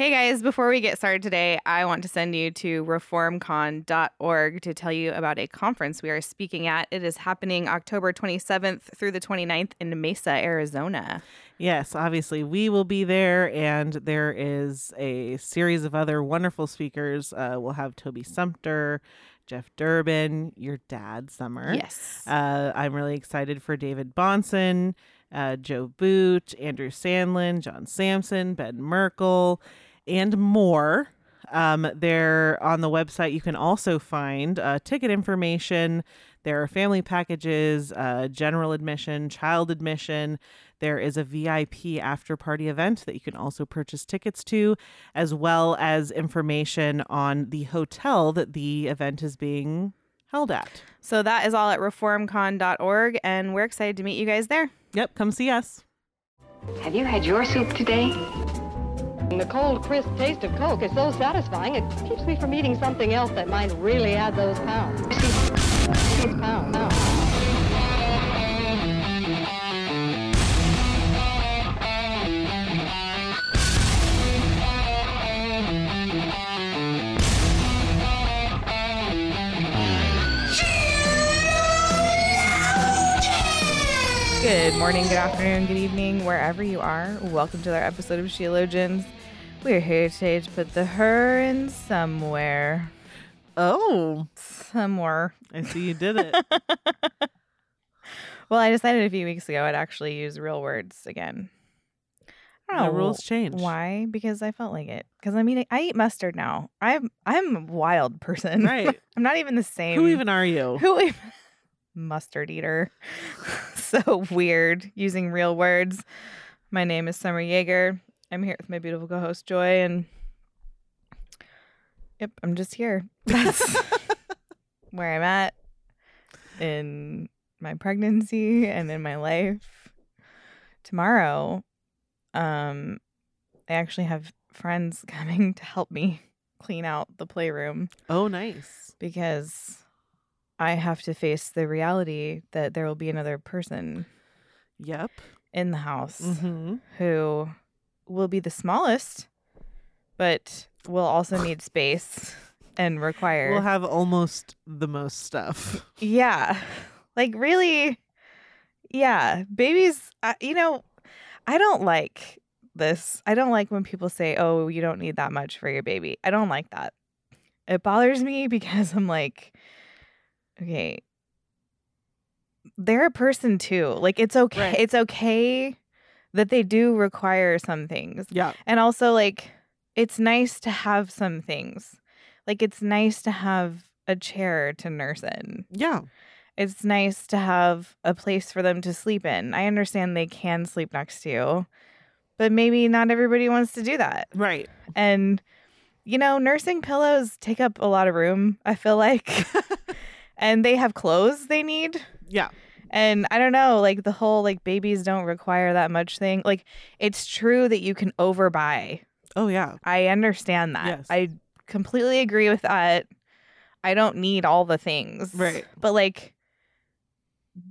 Hey guys, before we get started today, I want to send you to reformcon.org to tell you about a conference we are speaking at. It is happening October 27th through the 29th in Mesa, Arizona. Yes, obviously, we will be there, and there is a series of other wonderful speakers. Uh, we'll have Toby Sumter, Jeff Durbin, your dad, Summer. Yes. Uh, I'm really excited for David Bahnsen, uh, Joe Boot, Andrew Sandlin, John Sampson, Ben Merkle, and more. Um, there on the website, you can also find uh, ticket information. There are family packages, uh, general admission, child admission. There is a VIP after party event that you can also purchase tickets to, as well as information on the hotel that the event is being held at. So that is all at reformcon.org, and we're excited to meet you guys there. Yep, come see us. Have you had your soup today? The cold, crisp taste of Coke is so satisfying, it keeps me from eating something else that might really add those pounds. Pounds, pounds. Good morning, good afternoon, good evening, wherever you are. Welcome to our episode of Sheologians. We're here today to put the her in somewhere. Oh, Somewhere. I see you did it. Well, I decided a few weeks ago I'd actually use real words again. I don't the know rules change. Why? Because I felt like it. Because I mean, I eat mustard now. I'm I'm a wild person. Right. I'm not even the same. Who even are you? Who even? Mustard eater. so weird using real words. My name is Summer Jaeger. I'm here with my beautiful co-host Joy, and yep, I'm just here. That's where I'm at in my pregnancy and in my life. Tomorrow, um, I actually have friends coming to help me clean out the playroom Oh, nice. because I have to face the reality that there will be another person Yep. in the house Mm-hmm. who will be the smallest, but we'll also need space and require. We'll have almost the most stuff. yeah. Like, really? Yeah. Babies, uh, you know, I don't like this. I don't like when people say, oh, you don't need that much for your baby. I don't like that. It bothers me because I'm like, okay, they're a person too. Like, it's okay. Right. It's okay that they do require some things. Yeah. And also, like, it's nice to have some things. Like, it's nice to have a chair to nurse in. Yeah. It's nice to have a place for them to sleep in. I understand they can sleep next to you, but maybe not everybody wants to do that. Right. And, you know, nursing pillows take up a lot of room, I feel like. and they have clothes they need. Yeah. And I don't know, like the whole like babies don't require that much thing. Like it's true that you can overbuy. Oh, yeah. I understand that. Yes. I completely agree with that. I don't need all the things. Right. But like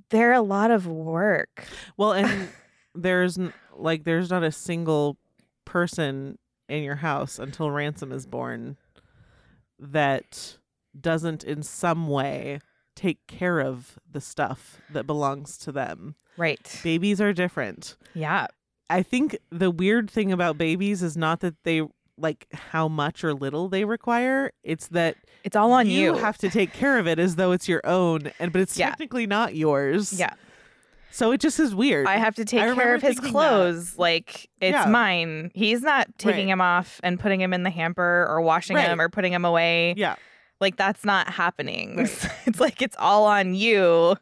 they're a lot of work. Well, and there's like there's not a single person in your house until ransom is born that doesn't in some way take care of the stuff that belongs to them. Right. Babies are different. Yeah. I think the weird thing about babies is not that they like how much or little they require. It's that It's all on you. You have to take care of it as though it's your own, and but it's Yeah. technically not yours. yeah. So it just is weird. I have to take I care of his thinking that. clothes. Like it's Yeah. mine. He's not taking Right. him off and putting him in the hamper or washing Right. him or putting him away. yeah. Like that's not happening. Right. it's like it's all on you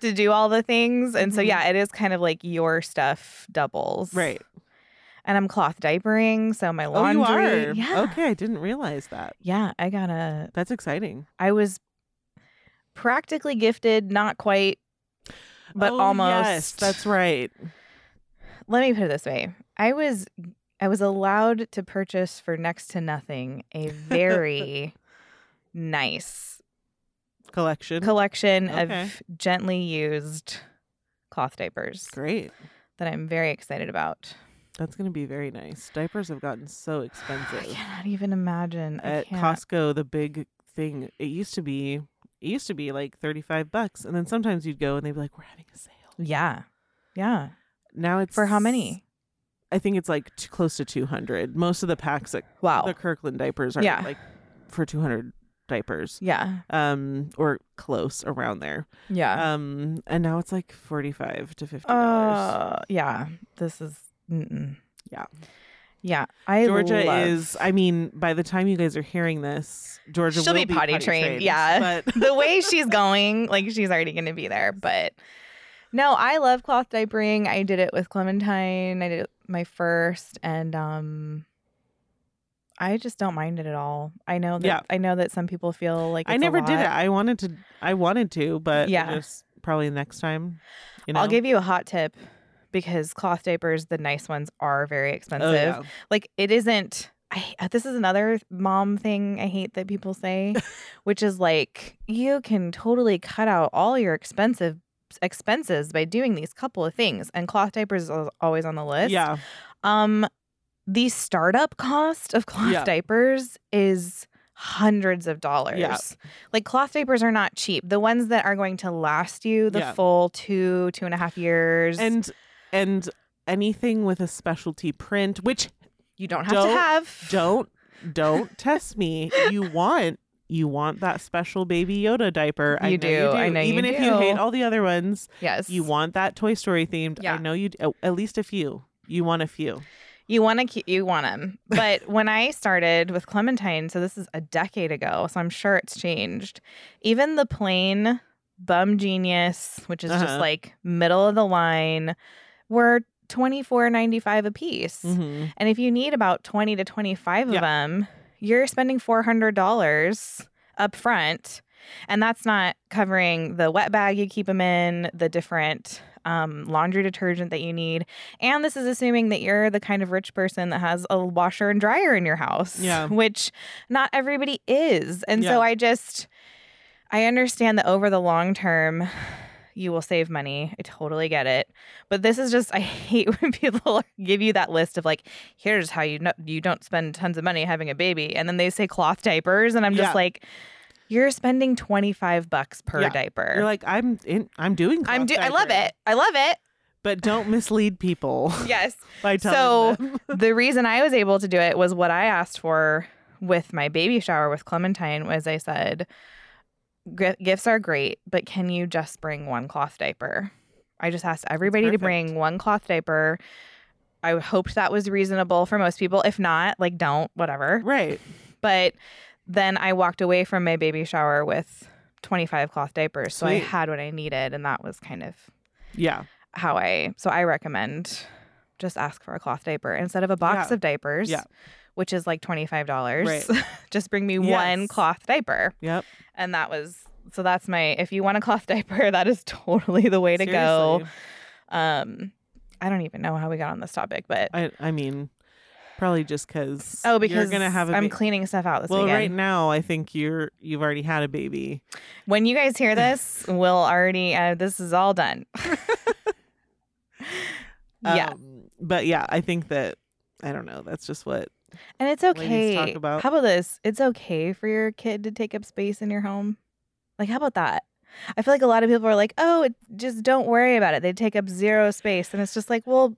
to do all the things. And so Mhm. yeah, it is kind of like your stuff doubles. Right. And I'm cloth diapering, so my laundry. Oh, you are. Yeah. Okay, I didn't realize that. Yeah, I got a That's exciting. I was practically gifted, not quite, but Oh, almost. Yes, that's right. Let me put it this way. I was I was allowed to purchase for next to nothing a very nice Collection. collection Okay. of gently used cloth diapers Great. that I'm very excited about. That's gonna be very nice. Diapers have gotten so expensive. I cannot even imagine. I At can't. Costco, the big thing it used to be it used to be like thirty five bucks, and then sometimes you'd go and they'd be like, "We're having a sale." Yeah. Yeah. Now it's For how many? I think it's like t- close to two hundred. Most of the packs at Wow. the Kirkland diapers are Yeah. like for two hundred diapers, yeah. um, or close around there. Yeah. Um, and now it's like forty five to fifty dollars. Uh, yeah. This is. Mm-mm. Yeah. Yeah. I Georgia love- is. I mean, by the time you guys are hearing this, Georgia She'll will be potty trained, yeah. but the way she's going, like she's already going to be there. But no, I love cloth diapering. I did it with Clementine. I did it my first, and um, I just don't mind it at all. I know that Yeah. I know that some people feel like I never did it. I wanted to. I wanted to, but Yeah. just probably next time. You know? I'll give you a hot tip because cloth diapers, the nice ones, are very expensive. Oh, yeah. Like it isn't. I uh, this is another mom thing I hate that people say, which is like you can totally cut out all your expensive expenses by doing these couple of things, and cloth diapers is always on the list. Yeah. Um, the startup cost of cloth Yeah. diapers is hundreds of dollars. Yeah. Like cloth diapers are not cheap. The ones that are going to last you the Yeah. full two, two and a half years. And and anything with a specialty print, which you don't have don't- to have. don't don't test me. You want you want that special baby Yoda diaper. I You know you do. do. I know you Even if you hate all the other ones, Yes. you want that Toy Story themed. Yeah. I know you. d- At least a few. You want a few. You want to keep you want them. But when I started with Clementine, so this is a decade ago, so I'm sure it's changed. Even the plain bumGenius, which is Uh-huh. just like middle of the line, were twenty four ninety five a piece. Mhm. And if you need about 20 to 25 Yeah. of them, you're spending $400 up front. And that's not covering the wet bag you keep them in, the different um, laundry detergent that you need. And this is assuming that you're the kind of rich person that has a washer and dryer in your house, Yeah. which not everybody is. And Yeah. so I just, I understand that over the long term, you will save money. I totally get it. But this is just I hate when people give you that list of like, here's how you know you don't spend tons of money having a baby, and then they say cloth diapers, and I'm just Yeah. like, you're spending twenty five bucks per Yeah. diaper. You're like I'm. In, I'm doing. I'm do I love it. I love it. But don't mislead people Yes. by telling So them. the reason I was able to do it was what I asked for with my baby shower with Clementine was I said, "Gi- gifts are great, but can you just bring one cloth diaper? I just asked everybody to bring one cloth diaper. I hoped that was reasonable for most people. If not, like don't, whatever. right. But then I walked away from my baby shower with 25 cloth diapers. So I had what I needed. And that was kind of Yeah. how I so I recommend just ask for a cloth diaper instead of a box Yeah. of diapers, Yeah. which is like twenty five dollars. Right. just bring me one cloth diaper, Yep. and that was so. That's my if you want a cloth diaper, that is totally the way to go. Um, I don't even know how we got on this topic, but I. I mean, probably just because. oh, because you're gonna have a. I'm ba- cleaning stuff out this well, weekend. right now I think you're. You've already had a baby. When you guys hear this, we'll already uh, this is all done. yeah. Um, but yeah, I think that. I don't know. That's just what. And it's okay. talk about. How about this? It's okay for your kid to take up space in your home. Like, how about that? I feel like a lot of people are like, oh, it, just don't worry about it. They take up zero space. And it's just like, well,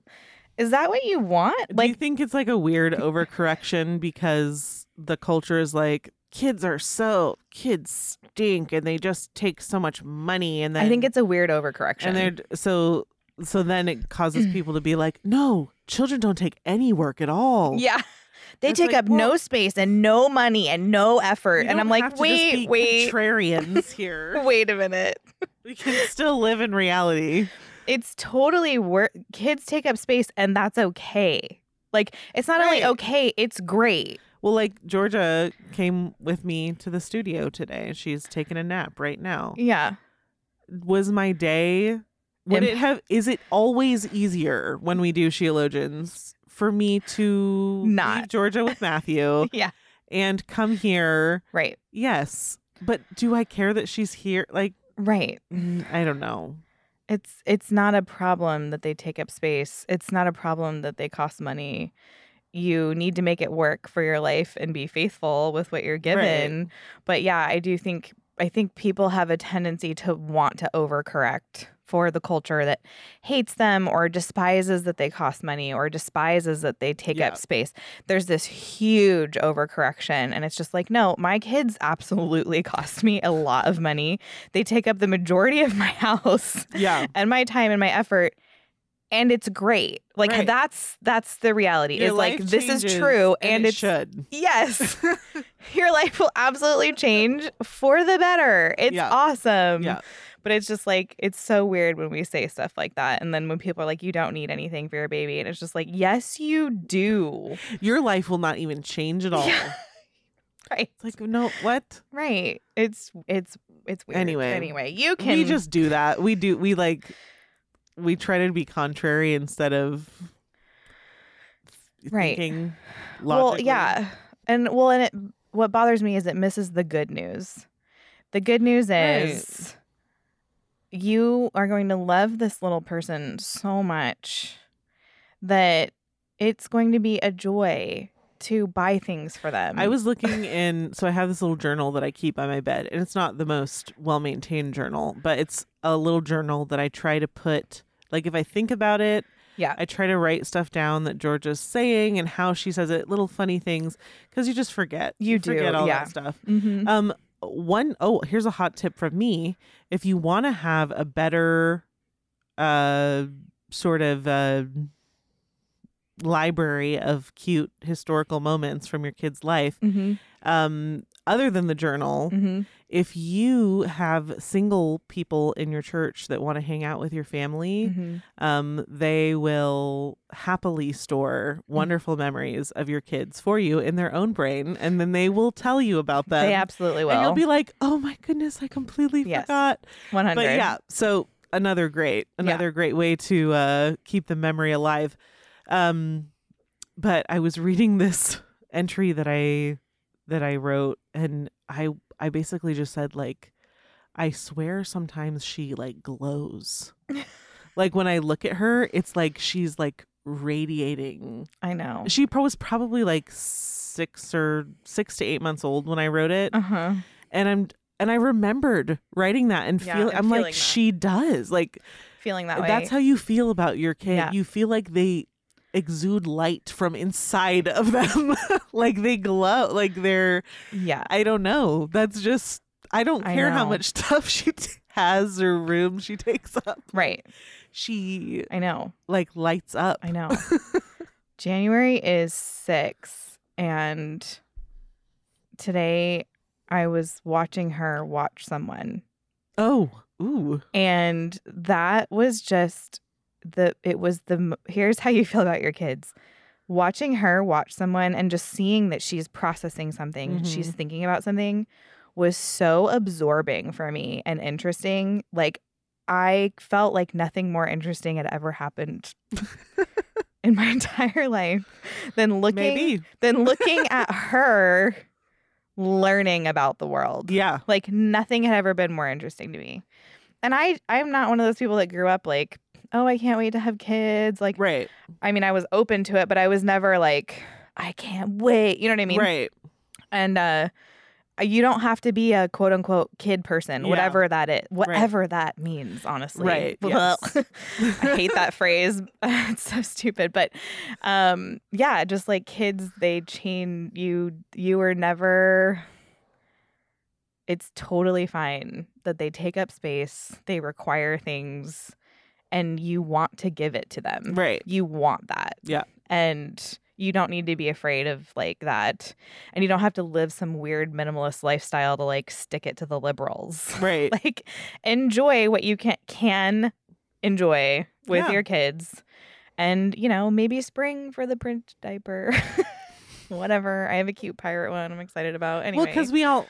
is that what you want? Do you think it's like a weird overcorrection because the culture is like kids are so kids stink and they just take so much money and then I think it's a weird overcorrection. and they're so so then it causes mm. people to be like no children don't take any work at all yeah. They It's take like, up no space and no money and no effort. And I'm like, have to just wait, wait, contrarians here wait a minute. we can still live in reality It's totally work. Kids take up space and that's okay. Like, it's not only okay, it's great. well like georgia came with me to the studio today she's taking a nap right now Yeah. was my day would Imp- it have is it always easier when we do Sheologians for me to Not. leave Georgia with Matthew Yeah. and come here? Right. Yes. But do I care that she's here? Like Right. I don't know. It's it's not a problem that they take up space. It's not a problem that they cost money. You need to make it work for your life and be faithful with what you're given. But yeah, I do think I think people have a tendency to want to overcorrect for the culture that hates them or despises that they cost money or despises that they take Yeah. up space. There's this huge overcorrection and it's just like, no, my kids absolutely cost me a lot of money. They take up the majority of my house Yeah. and my time and my effort and it's great. Like Right. that's that's the reality. Your is like this is true and, it should. Yes. Your life will absolutely change for the better. It's Yeah. awesome. Yeah. But it's just like it's so weird when we say stuff like that. And then when people are like, you don't need anything for your baby. And it's just like, yes, you do. Your life will not even change at all. Yeah. Right. It's like, no, what? Right. It's it's it's weird. Anyway, Anyway, you can we just do that. We do. We like. We try to be contrary instead of Right. thinking. Well, yeah. And well, and it what bothers me is it misses the good news. The good news is you are going to love this little person so much that it's going to be a joy to buy things for them. I was looking in, so I have this little journal that I keep by my bed, and it's not the most well maintained journal, but it's a little journal that I try to put, like, if I think about it, Yeah. I try to write stuff down that Georgia's saying and how she says it, little funny things, because you just forget. You do, forget all yeah. that stuff. Mhm. Um, one oh, here's a hot tip from me. If you want to have a better, uh, sort of uh, library of cute historical moments from your kid's life, Mhm. um, other than the journal, Mhm. If you have single people in your church that want to hang out with your family, Mhm. um, they will happily store wonderful memories of your kids for you in their own brain, and then they will tell you about them. They absolutely will. And you'll be like, "Oh my goodness, I completely Yes. forgot." 100. But yeah, so another great, another great way to uh, keep the memory alive. Um, but I was reading this entry that I that I wrote, and I I basically just said like, I swear sometimes she like glows. like when I look at her, it's like she's like radiating. I know. She pro- was probably like six or six to eight months old when I wrote it Uh-huh. and I'm and I remembered writing that and Yeah, feel I'm like that. she does like Feeling that way. that's how you feel about your kid. Yeah. You feel like they exude light from inside of them, like they glow, like they're yeah. I don't know. That's just I don't I care how much stuff she t- has or room she takes up. Right. She I know. like lights up. I know. January is six, and today I was watching her watch someone, Oh, ooh. and that was just the. It was the. Here's how you feel about your kids. Watching her watch someone and just seeing that she's processing something, she's mm-hmm. thinking about something, was so absorbing for me and interesting. Like I felt like nothing more interesting had ever happened in my entire life than looking Maybe. than looking at her learning about the world. Yeah. Like nothing had ever been more interesting to me. And I I'm not one of those people that grew up like, oh, I can't wait to have kids. Like Right. I mean, I was open to it, but I was never like, I can't wait. You know what I mean? right. And uh you don't have to be a quote unquote kid person, Yeah. whatever that is, whatever that means, honestly. Right, yes. I hate that phrase. it's so stupid. But um yeah, just like kids, they chain you you were never it's totally fine that they take up space, they require things, and you want to give it to them Right. you want that. Yeah. And you don't need to be afraid of like that. And you don't have to live some weird minimalist lifestyle to like stick it to the liberals. Right. like enjoy what you can can enjoy with Yeah. your kids. And, you know, maybe spring for the print diaper. Whatever. I have a cute pirate one I'm excited about. Anyway. Well, because we all,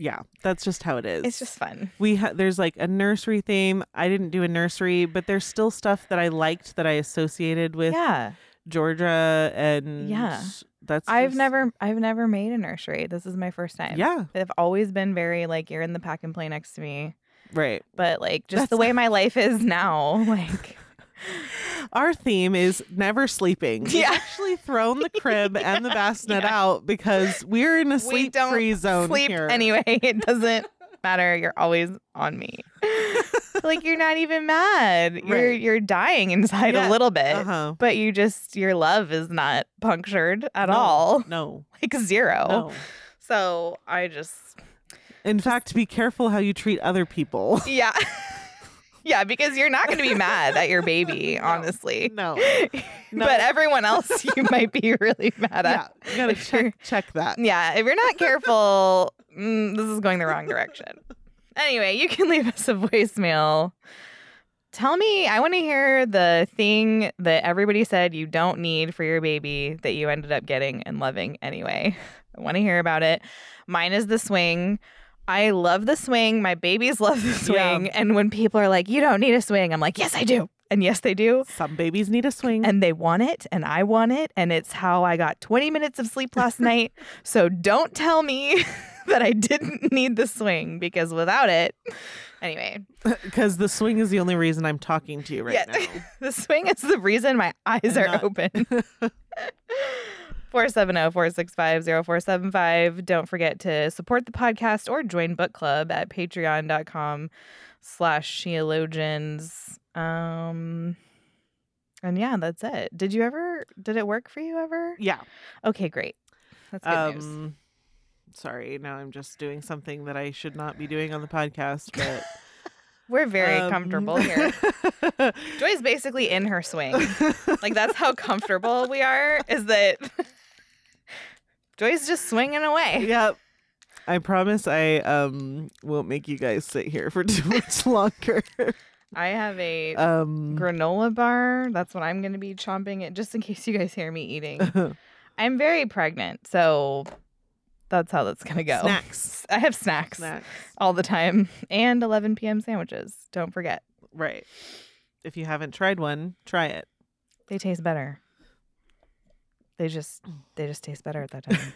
yeah, that's just how it is. it's just fun. we ha- there's like a nursery theme. I didn't do a nursery, but there's still stuff that I liked that I associated with yeah. Georgia, and Yeah. that's I've just- never I've never made a nursery. This is my first time. yeah, They've always been very like you're in the pack and play next to me. Right. But like just the That's- way my life is now, like Our theme is never sleeping. We've Yeah. actually thrown the crib and the bassinet Yeah. out because we're in a sleep free zone sleep here. anyway. It doesn't matter. You're always on me. like you're not even mad. You're Right. you're dying inside Yeah. a little bit. Uh-huh. But you just your love is not punctured at No. all. No. Like zero. No. So I just In fact, be careful how you treat other people. Yeah. Yeah, because you're not going to be mad at your baby, honestly. No. No. But everyone else you might be really mad yeah. at. You gotta check check that. Yeah, if you're not careful, mm, this is going the wrong direction. Anyway, you can leave us a voicemail. Tell me, I want to hear the thing that everybody said you don't need for your baby that you ended up getting and loving anyway. I want to hear about it. Mine is the swing. I love the swing. My babies love the swing. And when people are like, you don't need a swing, I'm like, yes, I do. And yes, they do. Some babies need a swing. And they want it, and I want it. And it's how I got 20 minutes of sleep last night. So don't tell me that I didn't need the swing because without it, anyway, Because the swing is the only reason I'm talking to you right Yeah. now. the swing is the reason my eyes And are not- open. 470-465-0475. Don't forget to support the podcast or join book club at patreon.com slash sheologians. Um and yeah, that's it. Did you ever did it work for you ever? Yeah. Okay, great. That's good news. Um sorry, now I'm just doing something that I should not be doing on the podcast, but We're very um, comfortable here. Joy's basically in her swing. Like that's how comfortable we are. Is that Joy's just swinging away. yep. I promise I um won't make you guys sit here for too much longer. I have a Um granola bar. That's what I'm going to be chomping it, just in case you guys hear me eating. I'm very pregnant, so that's how that's going to go. snacks. I have snacks, Snacks. all the time, and 11 p.m. sandwiches. Don't forget, Right. If you haven't tried one, try it. they taste better. They just they just taste better at that time.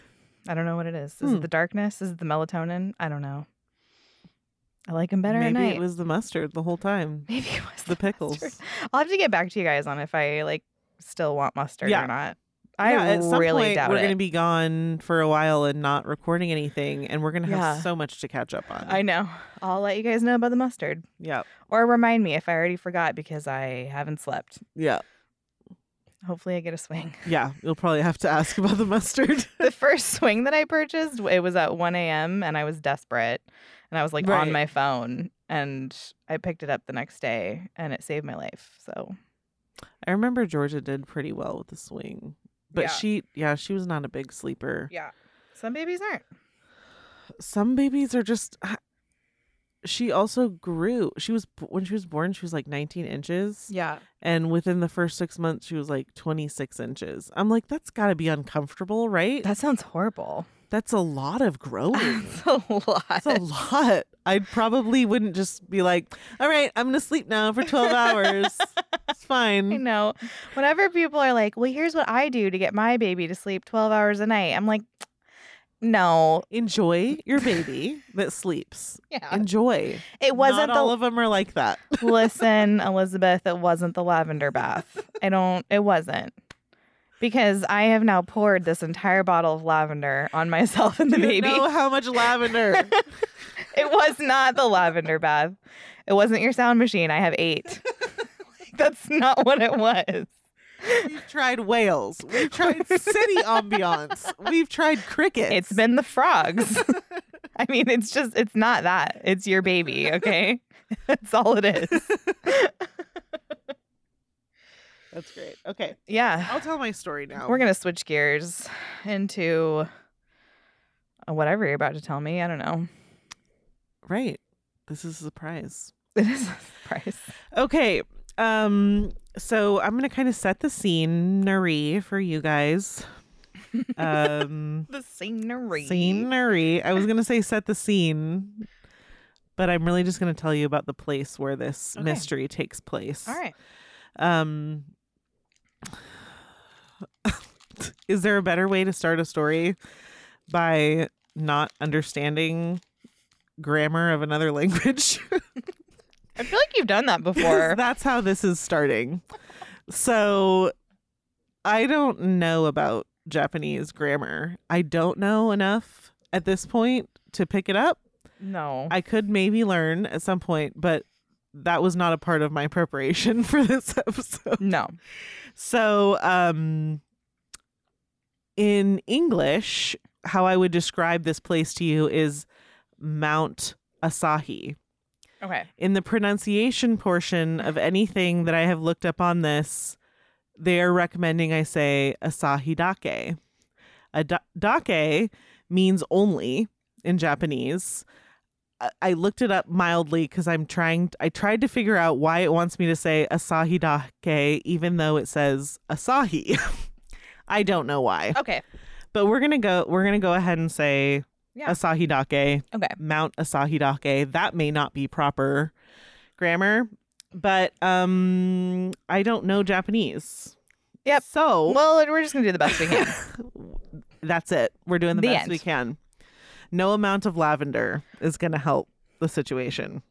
I don't know what it is. Is Hmm. it the darkness? Is it the melatonin? I don't know. I like them better Maybe at night. Maybe it was the mustard the whole time. Maybe it was The pickles. mustard. I'll have to get back to you guys on if I like still want mustard Yeah. or not. I yeah, at some really point doubt we're going to be gone for a while and not recording anything, and we're going to have Yeah. so much to catch up on. I know. I'll let you guys know about the mustard. yeah, Or remind me if I already forgot because I haven't slept. yeah, Hopefully I get a swing. yeah. You'll probably have to ask about the mustard. the first swing that I purchased, it was at 1 a.m. and I was desperate. And I was like Right. on my phone and I picked it up the next day and it saved my life. So I remember Georgia did pretty well with the swing, but Yeah. she, yeah, she was not a big sleeper. yeah. Some babies aren't. Some babies are just. She also grew. She was when she was born. She was like 19 inches, Yeah. and within the first six months, she was like 26 inches. I'm like, that's got to be uncomfortable, right? That sounds horrible. That's a lot of growing. That's a lot. That's a lot. I probably wouldn't just be like, all right, I'm going to sleep now for 12 hours. It's I fine. know. Whenever people are like, well, here's what I do to get my baby to sleep 12 hours a night, I'm like, no. Enjoy your baby that sleeps. Yeah. Enjoy. It wasn't Not the all of them are like that. Listen, Elizabeth, it wasn't the lavender bath. I don't, it wasn't. Because I have now poured this entire bottle of lavender on myself and the you baby. know how much lavender. It was not the lavender bath. It wasn't your sound machine. I have eight. That's not what it was. We've tried whales. We've tried city ambiance. We've tried crickets. It's been the frogs. I mean, it's just, it's not that. It's your baby, okay? That's all it is. That's great. Okay. Yeah. I'll tell my story now. We're going to switch gears into whatever you're about to tell me. I don't know. Right. This is a surprise. It is a surprise. Okay. Um so I'm going to kind of set the scenery for you guys. Um The scenery. scenery. I was going to say set the scene, but I'm really just going to tell you about the place where this Okay. mystery takes place. All right. Um Is there a better way to start a story by not understanding grammar of another language. I feel like you've done that before. That's how this is starting. So I don't know about Japanese grammar. I don't know enough at this point to pick it up. no. I could maybe learn at some point, but that was not a part of my preparation for this episode. no. So, um, in English, how I would describe this place to you is Mount Asahi. Okay. In the pronunciation portion of anything that I have looked up on this, they are recommending I say Asahi Dake. A da- dake means only in Japanese. I- I looked it up mildly because I'm trying. I tried to figure out why it wants me to say Asahi Dake, even though it says Asahi. I don't know why, Okay. but we're gonna go. We're gonna go ahead and say Yeah. Asahi Dake. Okay. Mount Asahi Dake. That may not be proper grammar, but um, I don't know Japanese. Yep. So Well, we're just gonna do the best we can. that's it. We're doing the, The best end. we can. No amount of lavender is going to help the situation.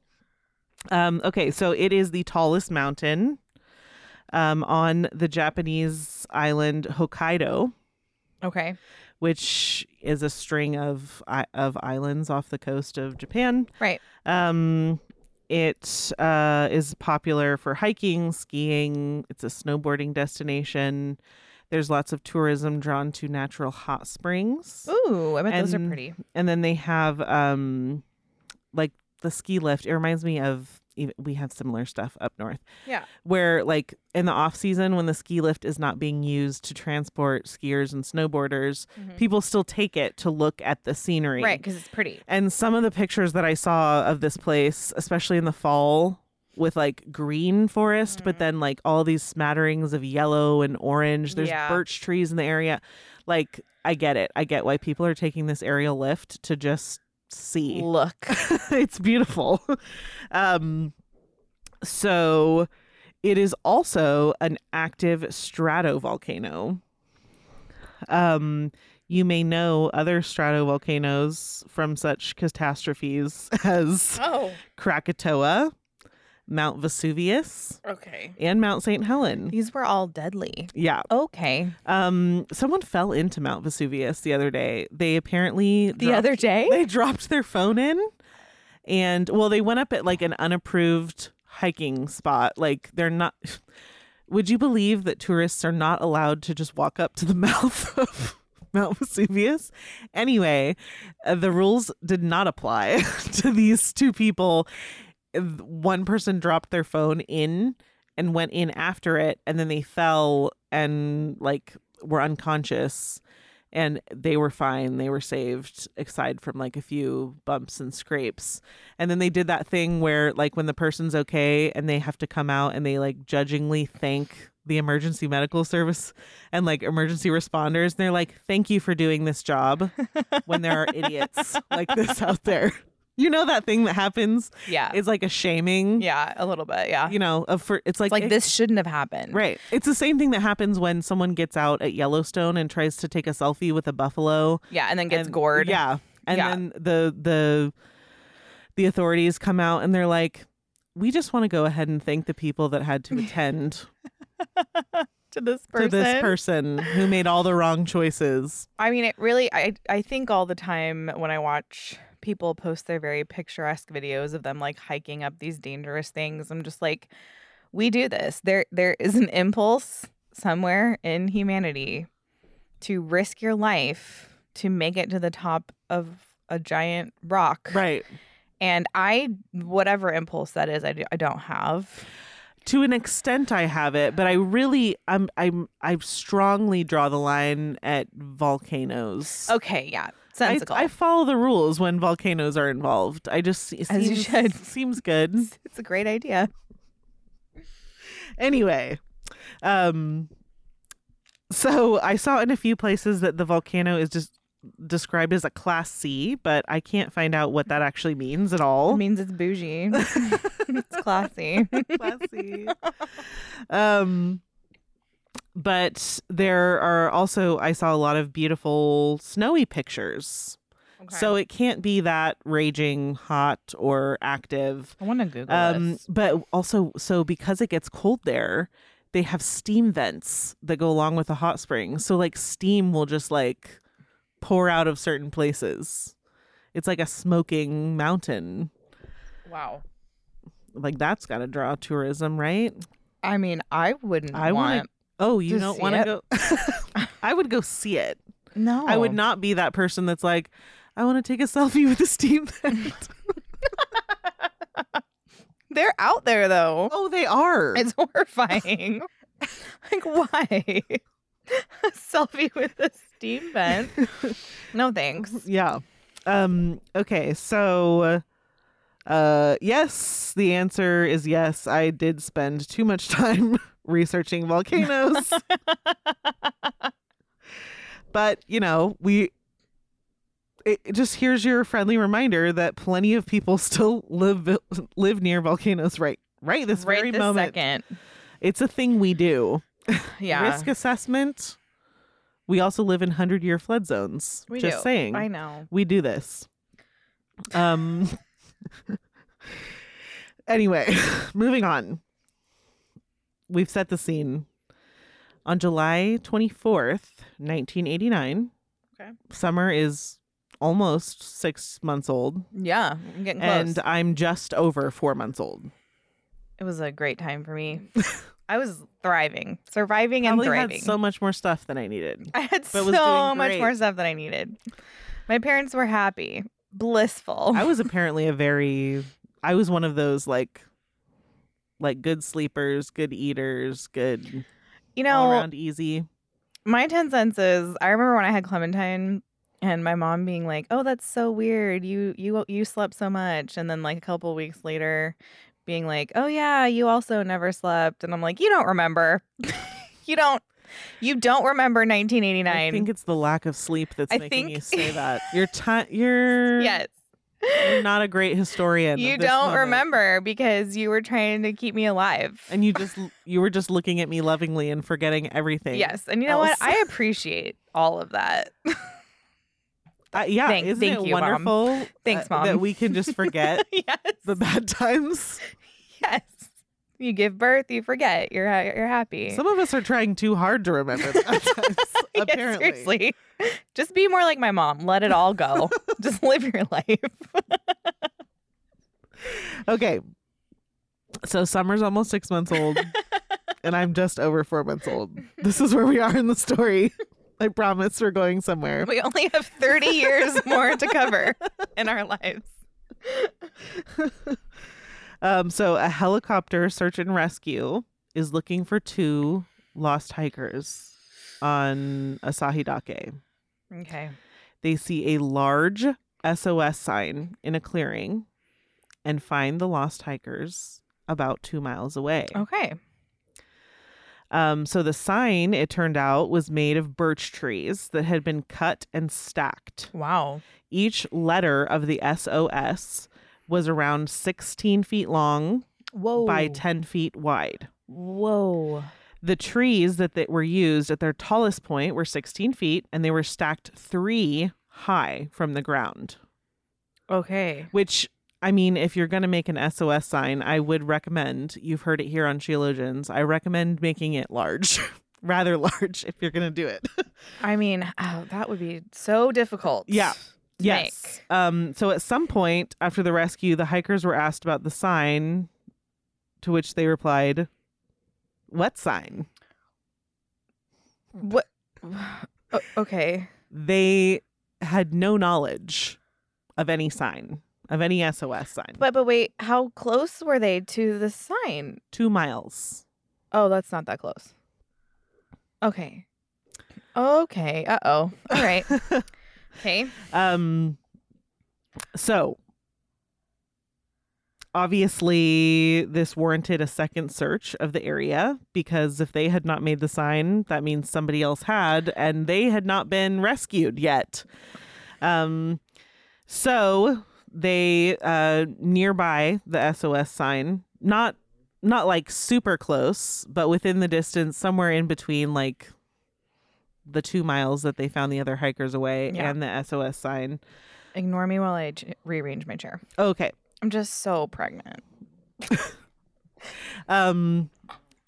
Um, okay, so it is the tallest mountain um, on the Japanese island Hokkaido, okay. Which is a string of of islands off the coast of Japan. Right. Um, it uh, is popular for hiking, skiing. It's a snowboarding destination. There's lots of tourism drawn to natural hot springs. Ooh, I bet those are pretty. And then they have um like the ski lift. It reminds me of even- we have similar stuff up north Yeah. where like in the off season when the ski lift is not being used to transport skiers and snowboarders, people still take it to look at the scenery. Right, because it's pretty. And some of the pictures that I saw of this place, especially in the fall, with like green forest, Mm-hmm. but then like all these smatterings of yellow and orange. There's Yeah. birch trees in the area. Like, I get it. I get why people are taking this aerial lift to just see. Look. it's beautiful. Um, so it is also an active stratovolcano. Um, you may know other stratovolcanoes from such catastrophes as Oh. Krakatoa, Mount Vesuvius, Okay. and Mount St. Helen. These were all deadly. Yeah. Okay. Um, someone fell into Mount Vesuvius the other day. They apparently The dropped- other day? they dropped their phone in and well they went up at like an unapproved hiking spot like they're not would you believe that tourists are not allowed to just walk up to the mouth of Mount Vesuvius? Anyway, uh, the rules did not apply to these two people. One person dropped their phone in and went in after it, and then they fell and like were unconscious and they were fine. They were saved, aside from like a few bumps and scrapes. And then they did that thing where, like, when the person's okay and they have to come out and they like judgingly thank the emergency medical service and like emergency responders. And they're like, thank you for doing this job when there are idiots like this out there. You know, that thing that happens? Yeah. It's like a shaming, yeah, a little bit. Yeah. you know, of for it's like, It's like it- this shouldn't have happened. Right. It's the same thing that happens when someone gets out at Yellowstone and tries to take a selfie with a buffalo. Yeah, and then gets and- gored. Yeah. And Yeah. then the the the authorities come out and they're like, we just want to go ahead and thank the people that had to attend To this person. to this person who made all the wrong choices. I mean, it really. I I think all the time when I watch people post their very picturesque videos of them like hiking up these dangerous things, I'm just like, we do this. There there is an impulse somewhere in humanity to risk your life to make it to the top of a giant rock. Right. And I, whatever impulse that is, I, do, I don't have. To an extent I have it, but I really I'm I'm I strongly draw the line at volcanoes. Okay, yeah, sensical. I follow the rules when volcanoes are involved. I just it As you seems, should. seems good. it's a great idea. Anyway, um, so I saw in a few places that the volcano is just described as a class C, but I can't find out what that actually means at all. It means it's bougie. it's classy. class C. um, but there are also I saw a lot of beautiful snowy pictures So it can't be that raging hot or active. I want to Google Um, this. but also, so because it gets cold there, they have steam vents that go along with the hot springs. So like steam will just like pour out of certain places. It's like a smoking mountain. Wow. Like that's got to draw tourism, right? I mean, I wouldn't I want. Oh, you To don't want to go? I would go see it. No, I would not be that person that's like, I want to take a selfie with the steam vent. They're out there though. oh, they are. It's horrifying. like why? a selfie with a steam vent? No thanks. Yeah. Um okay, so uh yes, the answer is yes. I did spend too much time researching volcanoes. but, you know, we it, it just here's your friendly reminder that plenty of people still live live near volcanoes right right this right very this moment. second. It's a thing we do. Yeah. Risk assessment. We also live in 100-year flood zones. we just do. saying I know. we do this. Um anyway, moving on. We've set the scene. On July 24th, 1989. Okay. Summer is almost 6 months old Yeah, I'm getting close. and I'm just over 4 months old. it was a great time for me. I was thriving, surviving, and Probably thriving. had so much more stuff than I needed. I had so much more stuff than I needed. My parents were happy, blissful. I was apparently a very I was one of those like like good sleepers, good eaters, good you know, all around easy. my 10 cents is I remember when I had Clementine and my mom being like, "Oh, that's so weird. You you you slept so much." And then like a couple weeks later being like, "Oh yeah, you also never slept." And I'm like, "You don't remember. you don't you don't remember 1989." I think it's the lack of sleep that's I making think- you say that. You're ti- you're yes. You're not a great historian. You don't moment. remember because you were trying to keep me alive. And you just you were just looking at me lovingly and forgetting everything. Yes, and you know what? I appreciate all of that. Uh, yeah, Thank- isn't thank it you, Mom. wonderful? Thanks, uh, Mom. That we can just forget yes. the bad times. Yes. You give birth, you forget. You're you're happy. Some of us are trying too hard to remember. Yeah, apparently. seriously. Just be more like my mom. Let it all go. Just live your life. Okay. So summer's almost six months old, and I'm just over four months old. This is where we are in the story. I promise we're going somewhere. We only have 30 years more to cover in our lives. Um, so a helicopter search and rescue is looking for two lost hikers on Asahi Dake. Okay. They see a large SOS sign in a clearing and find the lost hikers about two miles away. Okay. Um, so the sign, it turned out, was made of birch trees that had been cut and stacked. Wow. Each letter of the SOS was around 16 feet long Whoa. by 10 feet wide. Whoa. The trees that, that were used at their tallest point were 16 feet and they were stacked three high from the ground. Okay. Which, I mean, if you're going to make an SOS sign, I would recommend, you've heard it here on Sheologians, I recommend making it large, rather large if you're going to do it. I mean, oh, that would be so difficult. Yeah. Yes. Um, so at some point after the rescue, the hikers were asked about the sign, to which they replied, What sign? What? O- okay. They had no knowledge of any sign, of any SOS sign. But but wait, how close were they to the sign? two miles. Oh, that's not that close. Okay. Okay. Uh oh. All right. Okay. Um so obviously this warranted a second search of the area because if they had not made the sign, that means somebody else had and they had not been rescued yet. Um so they uh nearby the SOS sign, not not like super close, but within the distance somewhere in between like the 2 miles that they found the other hikers away Yeah. and the SOS sign Ignore me while I ch- rearrange my chair. Okay. I'm just so pregnant. Um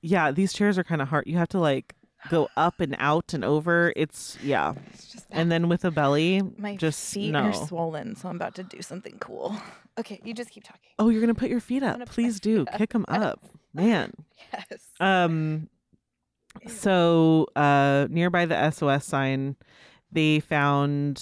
yeah, these chairs are kind of hard. You have to like go up and out and over. It's yeah. It's just And then with a belly, my just feet no. are swollen, so I'm about to do something cool. Okay, you just keep talking. Oh, you're gonna put your feet up. gonna put my Please do. up. Kick them up, man. Yes. Um. So, uh, nearby the SOS sign, they found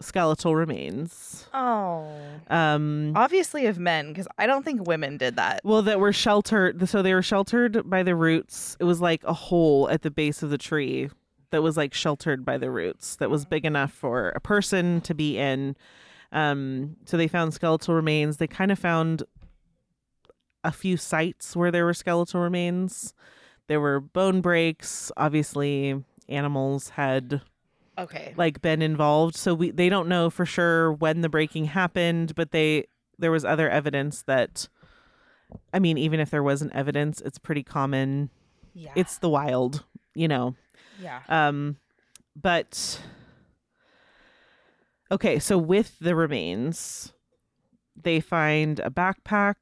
skeletal remains. oh. Um. Obviously of men, because I don't think women did that. Well, that were sheltered. So they were sheltered by the roots. It was like a hole at the base of the tree that was like sheltered by the roots. That was big enough for a person to be in. Um. So they found skeletal remains. They kind of found a few sites where there were skeletal remains. There were bone breaks. Obviously, animals had Okay. like been involved so we they don't know for sure when the breaking happened but they there was other evidence that i mean even if there wasn't evidence it's pretty common Yeah. it's the wild you know yeah. um but okay so with the remains they find a backpack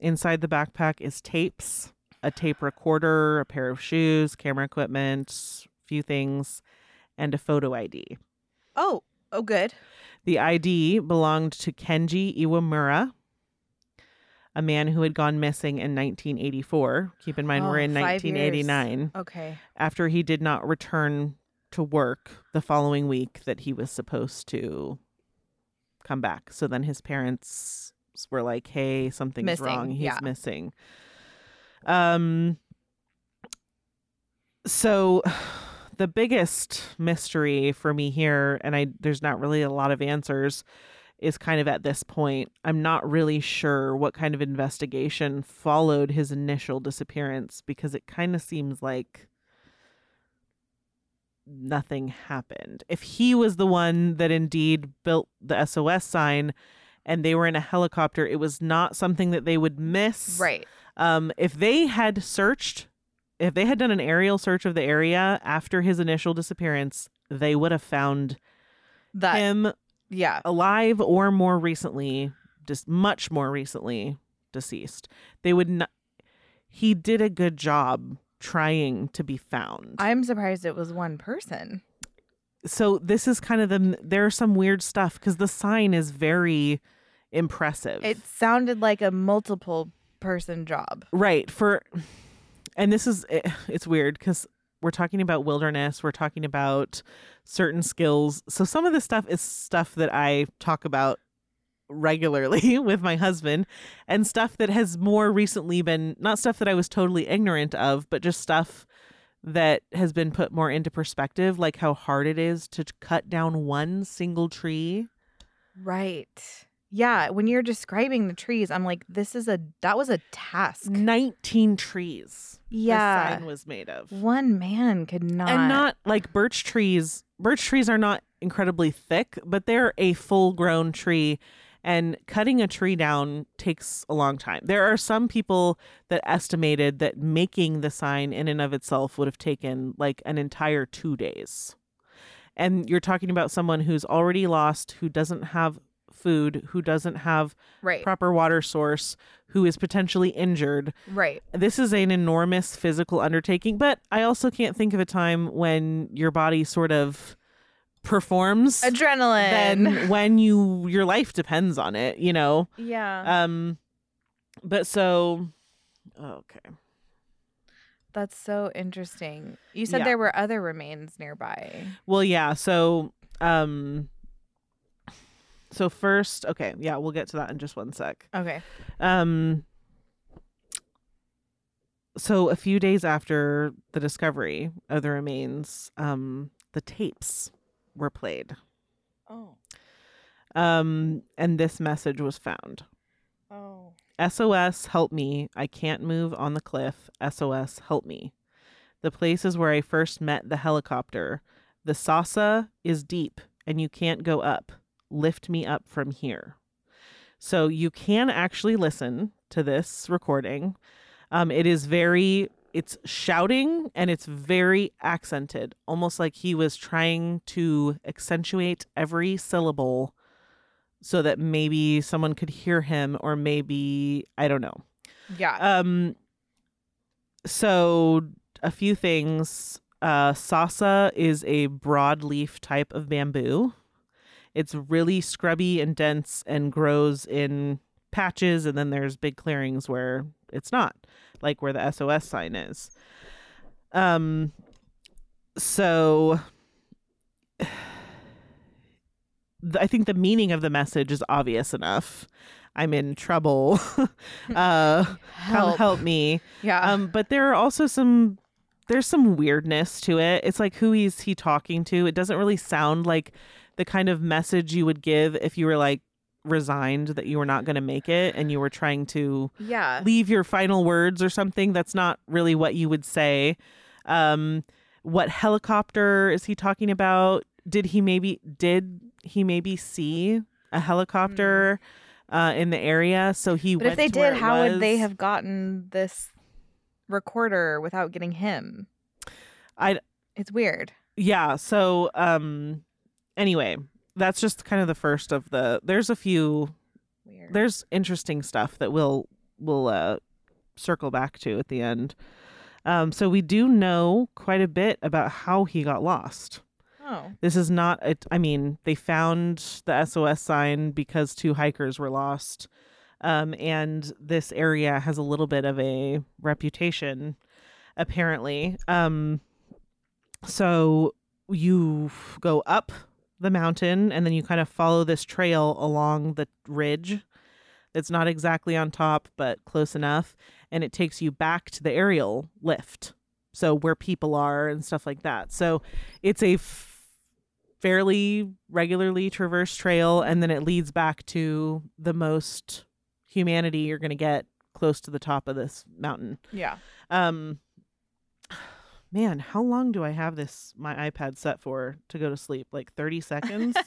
inside the backpack is tapes a tape recorder a pair of shoes camera equipment few things and a photo id Oh. Oh, good. the id belonged to kenji iwamura a man who had gone missing in 1984 keep in mind we're Oh, in five years. 1989 Okay. after he did not return to work the following week that he was supposed to come back. So then his parents were like, "Hey, something's Missing, wrong. He's yeah. missing." Um so the biggest mystery for me here and I there's not really a lot of answers is kind of at this point. I'm not really sure what kind of investigation followed his initial disappearance because it kind of seems like nothing happened. If he was the one that indeed built the SOS sign and they were in a helicopter, it was not something that they would miss. Right. Um, if they had searched, if they had done an aerial search of the area after his initial disappearance, they would have found That. him yeah. alive or more recently, just much more recently deceased. They would not. He did a good job trying to be found. I'm surprised it was one person. so this is kind of the there's some weird stuff because the sign is very impressive. It sounded like a multiple person job. right for, and this is it, it's weird because we're talking about wilderness. We're talking about certain skills. So some of this stuff is stuff that I talk about regularly with my husband and stuff that has more recently been not stuff that I was totally ignorant of, but just stuff that has been put more into perspective, like how hard it is to cut down one single tree. Right. Yeah. When you're describing the trees, I'm like, this is a, that was a task. 19 trees. Yeah. The sign was made of. One man could not. and not like birch trees. Birch trees are not incredibly thick, but they're a full grown tree. And cutting a tree down takes a long time. There are some people that estimated that making the sign in and of itself would have taken like an entire two days. And you're talking about someone who's already lost, who doesn't have food, who doesn't have right. proper water source, who is potentially injured right. this is an enormous physical undertaking, but I also can't think of a time when your body sort of performs Adrenaline. than when you your life depends on it, you know. yeah. Um but so okay. That's so interesting. You said Yeah. there were other remains nearby. Well, yeah, so um so first, okay, yeah, we'll get to that in just one sec. Okay. Um so a few days after the discovery of the remains, um the tapes were played. Oh. Um and this message was found. Oh. SOS help me. I can't move on the cliff. SOS help me. The place is where I first met the helicopter. The Sasa is deep and you can't go up. Lift me up from here. So you can actually listen to this recording. Um, it is very it's shouting and it's very accented, almost like he was trying to accentuate every syllable so that maybe someone could hear him or maybe I don't know. Yeah. Um so a few things uh sasa is a broadleaf type of bamboo. It's really scrubby and dense and grows in patches and then there's big clearings where it's not, like where the SOS sign is. Um so I think the meaning of the message is obvious enough. I'm in trouble. uh come Help. help me. yeah. Um, but there are also some there's some weirdness to it. It's like who is he talking to. It doesn't really sound like the kind of message you would give if you were like resigned that you were not going to make it and you were trying to yeah. leave your final words or something. That's not really what you would say. Um, what helicopter is he talking about? Did he maybe did he maybe see a helicopter uh, in the area? So he. But if they did, how would they have gotten this recorder without getting him? I It's weird. yeah so um anyway that's just kind of the first of the there's a few Weird. there's interesting stuff that we'll we'll uh circle back to at the end um so we do know quite a bit about how he got lost oh. this is not a, i mean they found the sos sign because two hikers were lost um and this area has a little bit of a reputation apparently um so you go up the mountain and then you kind of follow this trail along the ridge. That's not exactly on top but close enough and it takes you back to the aerial lift so where people are and stuff like that. So it's a f- fairly regularly traversed trail and then it leads back to the most humanity you're going to get close to the top of this mountain. Yeah. um man how long do i have this my ipad set for to go to sleep? Like 30 seconds?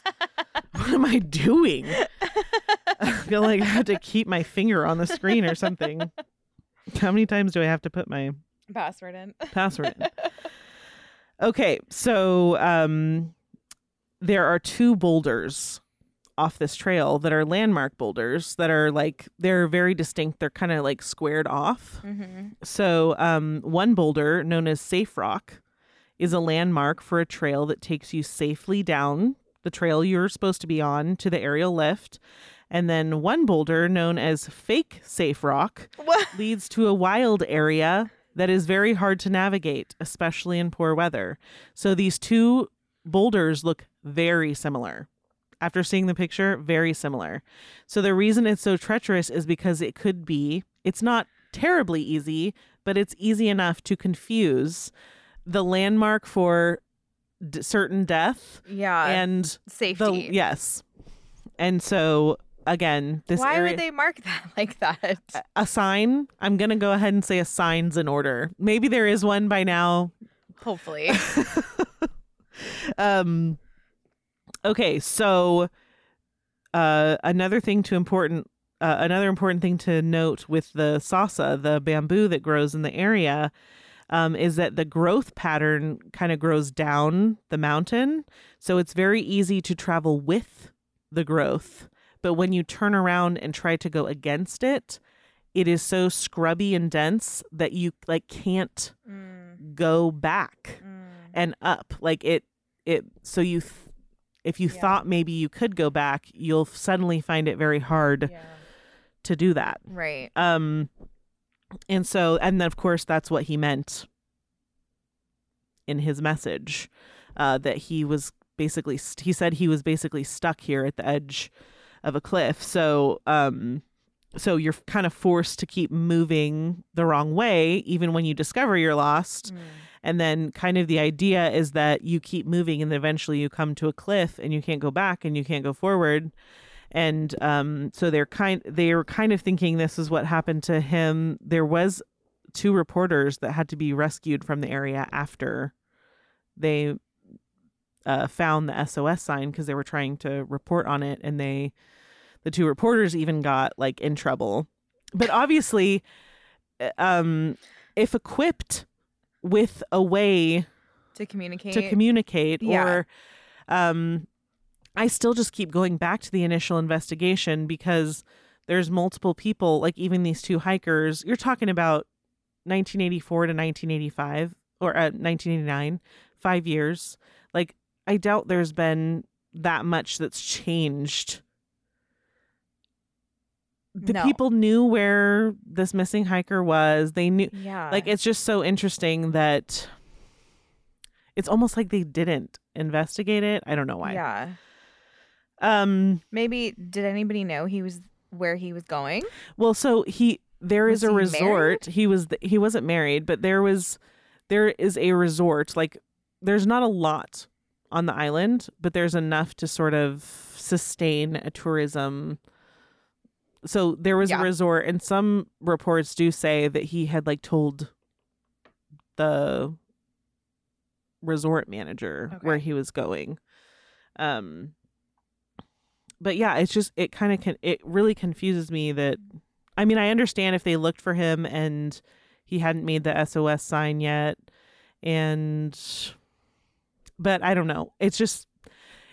What am i doing? I feel like i have to keep my finger on the screen or something. How many times do i have to put my Password in. password in? Okay so um there are two boulders off this trail that are landmark boulders that are like they're very distinct they're kind of like squared off mm-hmm. so, um, one boulder known as Safe Rock is a landmark for a trail that takes you safely down the trail you're supposed to be on to the aerial lift. And then one boulder known as Fake Safe Rock What? leads to a wild area that is very hard to navigate, especially in poor weather. So these two boulders look very similar. After seeing the picture, very similar. So the reason it's so treacherous is because it could be, it's not terribly easy, but it's easy enough to confuse the landmark for d- certain death Yeah. and the safety. yes. And so again, this Why area, would they mark that like that? a sign. I'm gonna go ahead and say a sign's in order. Maybe there is one by now. Hopefully. Um okay, so uh another thing to important uh, another important thing to note with the sasa, the bamboo that grows in the area, um, is that the growth pattern kind of grows down the mountain. So it's very easy to travel with the growth. But when you turn around and try to go against it, it is so scrubby and dense that you like can't Mm, go back mm. and up like it it so you th- if you Yeah. thought maybe you could go back you'll suddenly find it very hard Yeah. to do that Right. um and so and then of course that's what he meant in his message uh that he was basically st- he said he was basically stuck here at the edge of a cliff so um so you're kind of forced to keep moving the wrong way even when you discover you're lost Mm. And then kind of the idea is that you keep moving and eventually you come to a cliff and you can't go back and you can't go forward. And um, so they're kind they're kind of thinking this is what happened to him. There was two reporters that had to be rescued from the area after they uh, found the sos sign because they were trying to report on it and they the two reporters even got like in trouble. But obviously uh, um if equipped with a way to communicate. to communicate Yeah. or um I still just keep going back to the initial investigation because there's multiple people like even these two hikers you're talking about 1984 to 1985 or uh, 1989 5 years like I doubt there's been that much that's changed the No. people knew where this missing hiker was they knew yeah. like it's just so interesting that it's almost like they didn't investigate it. I don't know why. Yeah. Um Maybe did anybody know he was where he was going? well so he there is Was a he resort. He was he wasn't married, but there was there is a resort like there's not a lot on the island, but there's enough to sort of sustain a tourism so there was Yeah. a resort and some reports do say that he had like told the resort manager where he was going. Um but yeah it's just it kind of can it really confuses me that i mean i understand if they looked for him and he hadn't made the sos sign yet and but i don't know. It's just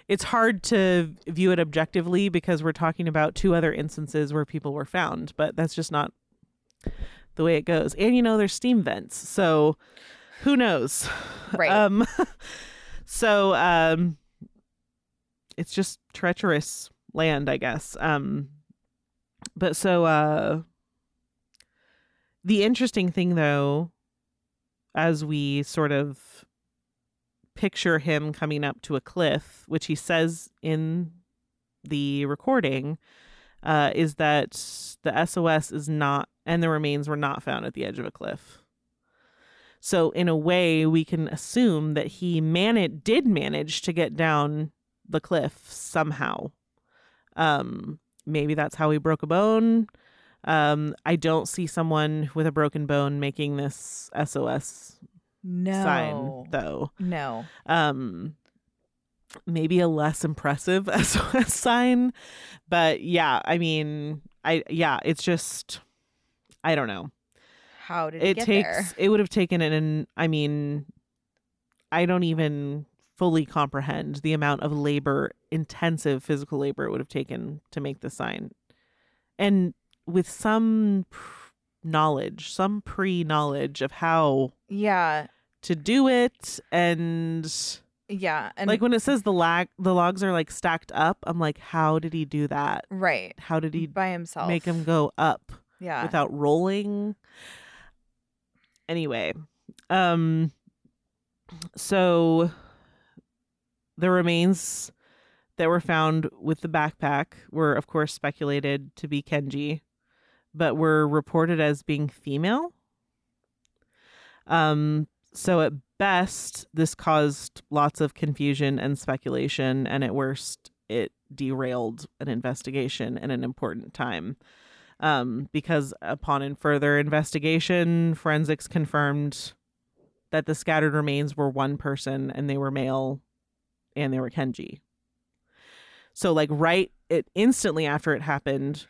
it's hard to view it objectively because we're talking about two other instances where people were found, but that's just not the way it goes. And you know, there's steam vents, so who knows? Right. Um, so um, it's just treacherous land, I guess. Um, but so uh, the interesting thing, though, as we sort of picture him coming up to a cliff, which he says in the recording, uh, is that the SOS is not, and the remains were not found at the edge of a cliff. So in a way, we can assume that he man did manage to get down the cliff somehow. Um, maybe that's how he broke a bone. Um, I don't see someone with a broken bone making this SOS no. sign, though No. um maybe a less impressive SOS sign but yeah I mean I yeah it's just I don't know How did it get takes there? it would have taken it and I mean I don't even fully comprehend the amount of labor intensive physical labor it would have taken to make the sign and with some pr- knowledge some pre-knowledge of how Yeah. To do it and Yeah. And like when it says the lag the logs are like stacked up i'm like how did he do that right. how did he by himself. make him go up Yeah. without rolling anyway um so the remains that were found with the backpack were of course speculated to be kenji but were reported as being female um so at best this caused lots of confusion and speculation and at worst it derailed an investigation in an important time um, because upon further investigation, forensics confirmed that the scattered remains were one person and they were male and they were Kenji. So, like, right it instantly after it happened,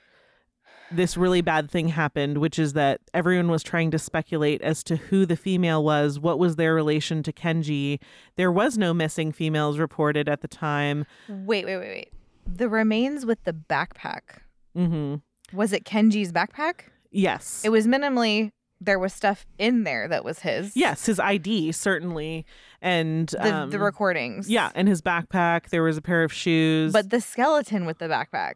this really bad thing happened, which is that everyone was trying to speculate as to who the female was, what was their relation to Kenji. There was no missing females reported at the time. wait, wait, wait, wait. The remains with the backpack. Mm hmm Was it Kenji's backpack? Yes. It was minimally there was stuff in there that was his. Yes, his ID certainly, and The, um, the recordings. Yeah, and his backpack. There was a pair of shoes. But the skeleton with the backpack,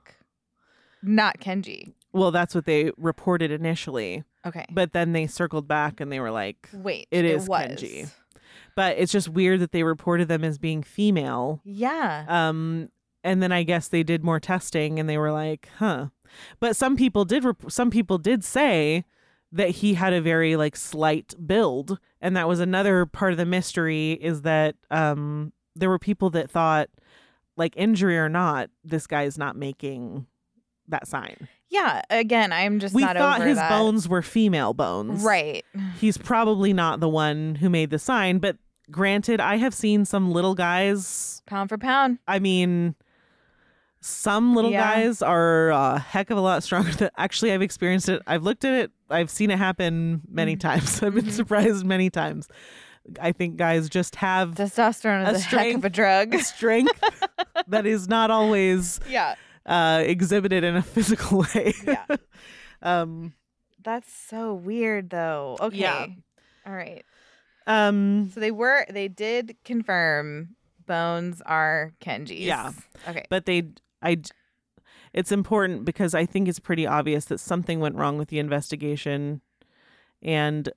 not Kenji. Well, that's what they reported initially. Okay. But then they circled back and they were like, Wait. it is was. Kenji. but it's just weird that they reported them as being female. Yeah. Um, and then I guess they did more testing and they were like, huh. But some people did. Rep- some people did say that he had a very like slight build, and that was another part of the mystery. Is that um, there were people that thought, like injury or not, this guy's not making that sign. yeah. Again, I'm just we not thought his that. bones were female bones. Right. He's probably not the one who made the sign, but granted, I have seen some little guys. Pound for pound. I mean, some little Yeah. guys are a heck of a lot stronger than actually I've experienced it. I've looked at it I've seen it happen many Mhm. times. I've been Mhm. surprised many times. I think guys just have Testosterone A is a, heck of a drug. a strength that is not always yeah. Uh, exhibited in a physical way. Yeah. um. That's so weird though. Okay. Yeah. All right. Um. So they were they did confirm bones are Kenji's. Yeah. Okay. But they, I, it's important because I think it's pretty obvious that something went wrong with the investigation, and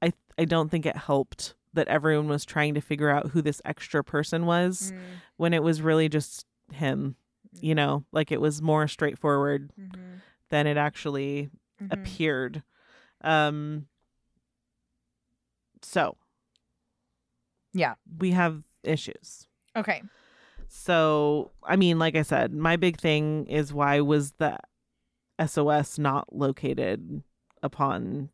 I, I don't think it helped that everyone was trying to figure out who this extra person was Mm, when it was really just him. You know, like it was more straightforward mhm, than it actually mhm. appeared. Um so Yeah. we have issues. Okay. So, I mean, like I said, my big thing is why was the SOS not located upon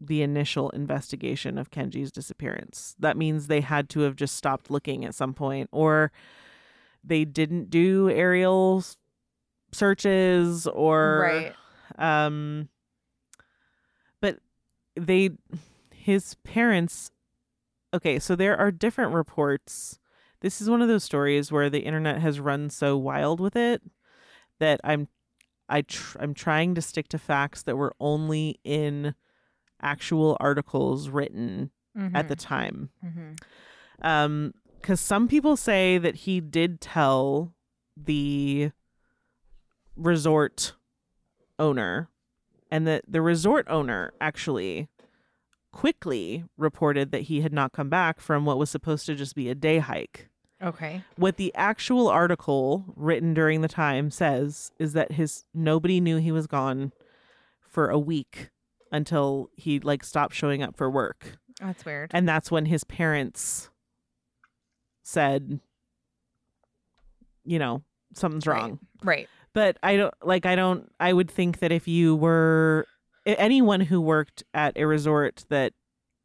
the initial investigation of Kenji's disappearance? That means they had to have just stopped looking at some point or they didn't do aerial searches or right. um but they his parents okay so there are different reports this is one of those stories where the internet has run so wild with it that i'm i tr- i'm trying to stick to facts that were only in actual articles written at the time Mhm. um because some people say that he did tell the resort owner and that the resort owner actually quickly reported that he had not come back from what was supposed to just be a day hike Okay. what the actual article written during the time says is that his nobody knew he was gone for a week until he like stopped showing up for work That's weird. and that's when his parents said you know something's wrong right. but i don't like i don't i would think that if you were anyone who worked at a resort that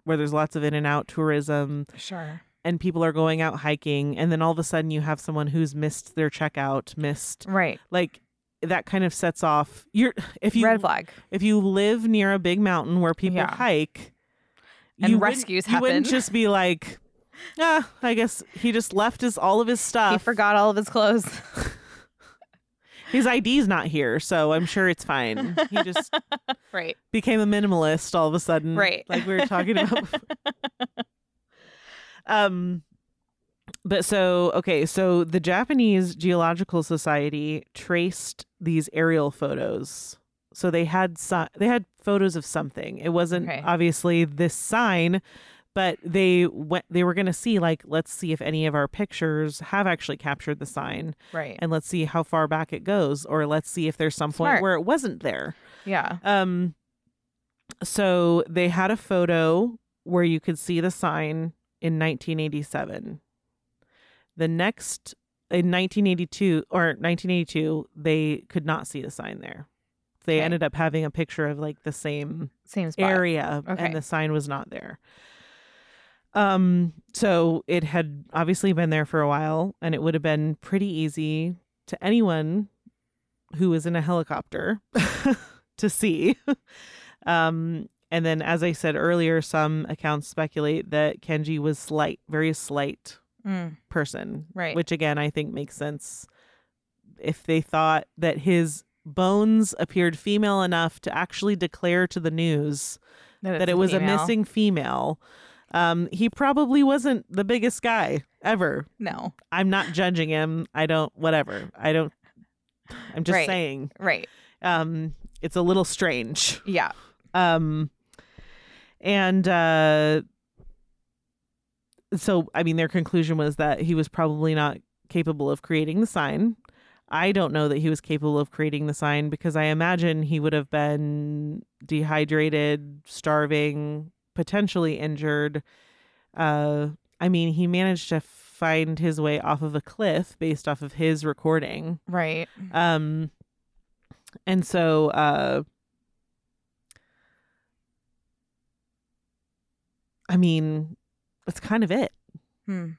where there's lots of in and out tourism Sure. and people are going out hiking and then all of a sudden you have someone who's missed their checkout missed Right. like that kind of sets off you're if you Red flag. if you live near a big mountain where people Yeah. hike And you wouldn't- rescues you wouldn't just be like ah i guess he just left his all of his stuff He forgot all of his clothes. his id's not here so i'm sure it's fine he just right. became a minimalist all of a sudden Right. like we were talking about um but so okay so the japanese geological society traced these aerial photos so they had si- they had photos of something it wasn't Okay. obviously this sign but they went they were going to see like let's see if any of our pictures have actually captured the sign Right. and let's see how far back it goes or let's see if there's some Smart. point where it wasn't there yeah. um so they had a photo where you could see the sign in 1987. The next in 1982 or 1982 they could not see the sign there. They Okay. ended up having a picture of like the same Same spot. area Okay. and the sign was not there. Um so it had obviously been there for a while and it would have been pretty easy to anyone who was in a helicopter to see. um and then as I said earlier some accounts speculate that Kenji was slight, very slight Mm, person, Right. which again I think makes sense if they thought that his bones appeared female enough to actually declare to the news that it's it was a missing female. Um, he probably wasn't the biggest guy ever. No. I'm not judging him. I don't. Whatever. I don't. I'm just Right. saying. Right. Um, it's a little strange. Yeah. Um, and uh, so I mean, their conclusion was that he was probably not capable of creating the sign. I don't know that he was capable of creating the sign because I imagine he would have been dehydrated, starving, potentially injured. Uh, I mean, he managed to find his way off of a cliff based off of his recording. Right. Um, and so, uh, I mean, that's kind of it. Hmm.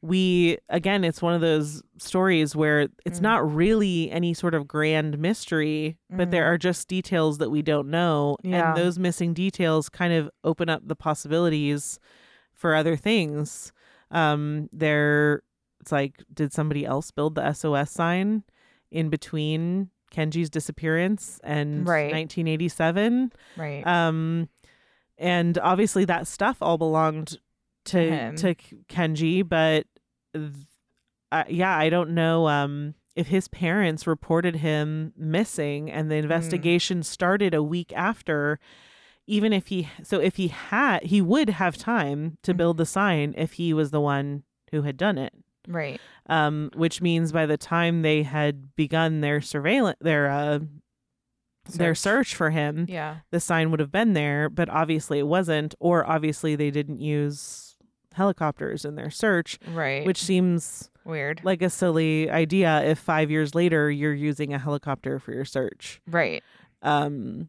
We again it's one of those stories where it's Mm. not really any sort of grand mystery but there Mm. are just details that we don't know Yeah. and those missing details kind of open up the possibilities for other things um there it's like did somebody else build the SOS sign in between Kenji's disappearance and Right. 1987 Right. um and obviously that stuff all belonged to Him. to Kenji but th- uh, yeah I don't know um if his parents reported him missing and the Mm. investigation started a week after even if he so if he had he would have time to Mhm. build the sign if he was the one who had done it right. um which means by the time they had begun their surveillance their uh their search for him Yeah. the sign would have been there, but obviously it wasn't, or obviously they didn't use helicopters in their search, Right. which seems weird. like a silly idea if five years later you're using a helicopter for your search. right. Um,